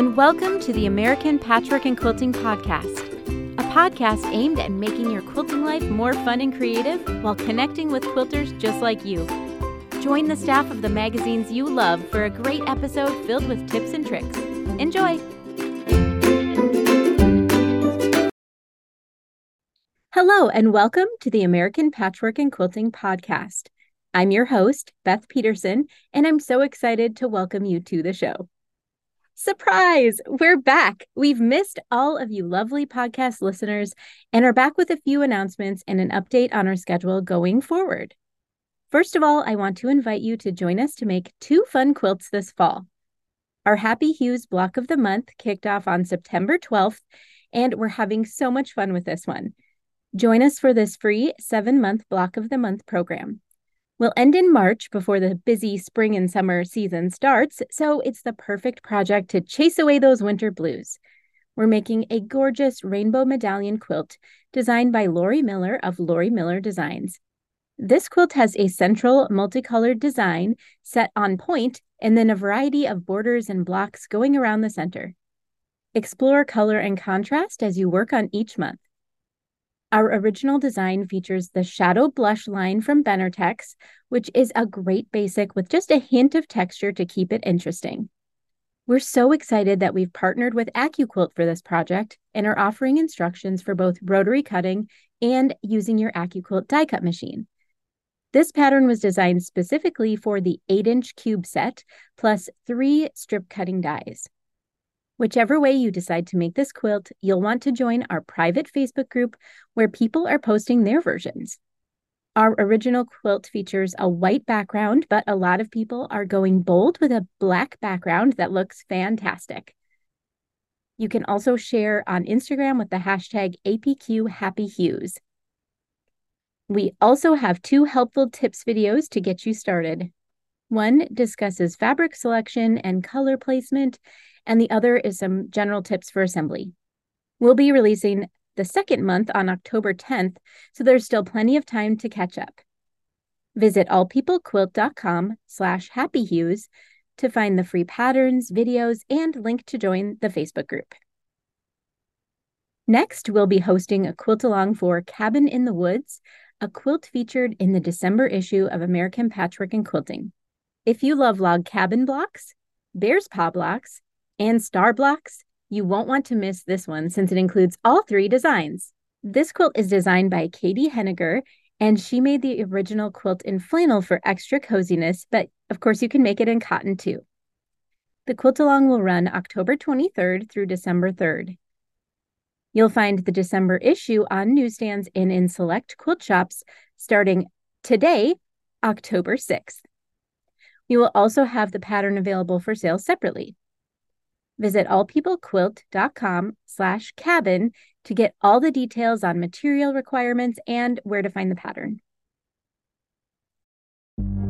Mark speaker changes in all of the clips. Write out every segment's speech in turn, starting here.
Speaker 1: and welcome to the American Patchwork and Quilting Podcast, a podcast aimed at making your quilting life more fun and creative while connecting with quilters just like you. Join the staff of the magazines you love for a great episode filled with tips and tricks. Enjoy! Hello, and welcome to the American Patchwork and Quilting Podcast. I'm your host, Beth Peterson, and I'm so excited to welcome you to the show. Surprise! We're back. We've missed all of you lovely podcast listeners and are back with a few announcements and an update on our schedule going forward. First of all, I want to invite you to join us to make two fun quilts this fall. Our Happy Hues block of the month kicked off on September 12th, and we're having so much fun with this one. Join us for this free seven month block of the month program. We'll end in March before the busy spring and summer season starts, so it's the perfect project to chase away those winter blues. We're making a gorgeous rainbow medallion quilt designed by Lori Miller of Lori Miller Designs. This quilt has a central multicolored design set on point and then a variety of borders and blocks going around the center. Explore color and contrast as you work on each month. Our original design features the Shadow Blush line from Benartex, which is a great basic with just a hint of texture to keep it interesting. We're so excited that we've partnered with AccuQuilt for this project and are offering instructions for both rotary cutting and using your AccuQuilt die cut machine. This pattern was designed specifically for the 8 inch cube set plus three strip cutting dies. Whichever way you decide to make this quilt, you'll want to join our private Facebook group where people are posting their versions. Our original quilt features a white background, but a lot of people are going bold with a black background that looks fantastic. You can also share on Instagram with the hashtag APQHappyHues. We also have two helpful tips videos to get you started. One discusses fabric selection and color placement, and the other is some general tips for assembly. We'll be releasing the second month on October 10th, so there's still plenty of time to catch up. Visit allpeoplequilt.com slash happyhues to find the free patterns, videos, and link to join the Facebook group. Next, we'll be hosting a quilt along for Cabin in the Woods, a quilt featured in the December issue of American Patchwork and Quilting. If you love log cabin blocks, bear's paw blocks, and star blocks, you won't want to miss this one since it includes all three designs. This quilt is designed by Katie Henniger, and she made the original quilt in flannel for extra coziness, but of course you can make it in cotton too. The quilt along will run October 23rd through December 3rd. You'll find the December issue on newsstands and in select quilt shops starting today, October 6th. We will also have the pattern available for sale separately. Visit allpeoplequilt.com slash cabin to get all the details on material requirements and where to find the pattern.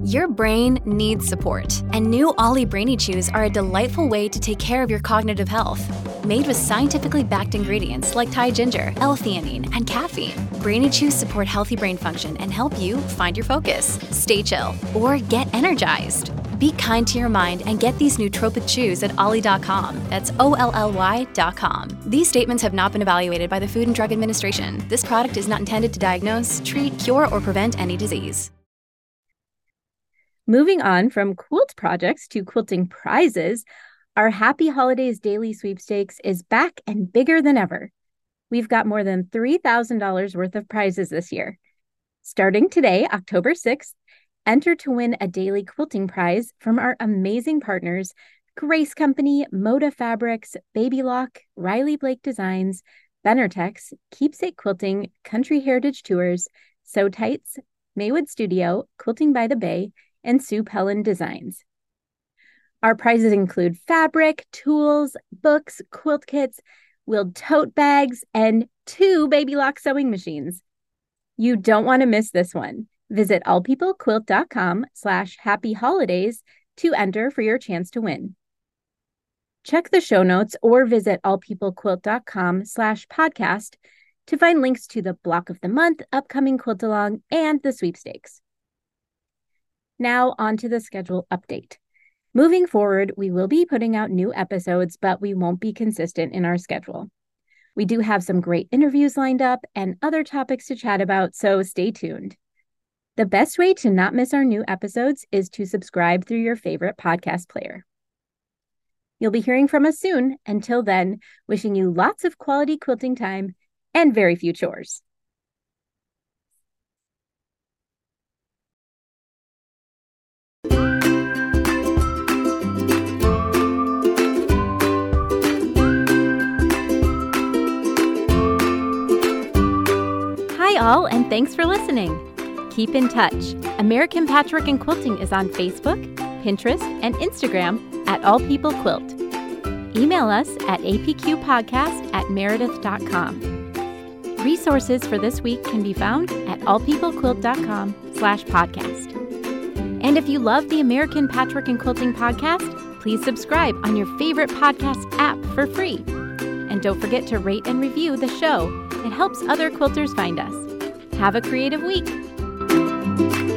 Speaker 2: Your brain needs support, and new OLLY Brainy Chews are a delightful way to take care of your cognitive health. Made with scientifically backed ingredients like Thai ginger, L-theanine, and caffeine, Brainy Chews support healthy brain function and help you find your focus, stay chill, or get energized. Be kind to your mind and get these nootropic chews at olly.com. That's O L L Y.com. These statements have not been evaluated by the Food and Drug Administration. This product is not intended to diagnose, treat, cure, or prevent any disease.
Speaker 1: Moving on from quilt projects to quilting prizes, our Happy Holidays Daily Sweepstakes is back and bigger than ever. We've got more than $3,000 worth of prizes this year. Starting today, October 6th, Enter to win a daily quilting prize from our amazing partners Grace Company, Moda Fabrics, Baby Lock, Riley Blake Designs, Benartex, Keepsake Quilting, Country Heritage Tours, Sew Tites, Maywood Studio, Quilting by the Bay, and Sue Pelland Designs. Our prizes include fabric, tools, books, quilt kits, wheeled tote bags, and two Baby Lock sewing machines. You don't want to miss this one. Visit allpeoplequilt.com slash happy holidays to enter for your chance to win. Check the show notes or visit allpeoplequilt.com slash podcast to find links to the block of the month, upcoming quilt along, and the sweepstakes. Now on to the schedule update. Moving forward, we will be putting out new episodes, but we won't be consistent in our schedule. We do have some great interviews lined up and other topics to chat about, so stay tuned. The best way to not miss our new episodes is to subscribe through your favorite podcast player. You'll be hearing from us soon. Until then, wishing you lots of quality quilting time and very few chores. Hi, all, and thanks for listening. Keep in touch. American Patchwork and Quilting is on Facebook, Pinterest, and Instagram at All People Quilt. Email us at apqpodcast at meredith.com. Resources for this week can be found at allpeoplequilt.com slash podcast. And if you love the American Patchwork and Quilting podcast, please subscribe on your favorite podcast app for free. And don't forget to rate and review the show. It helps other quilters find us. Have a creative week. Bye.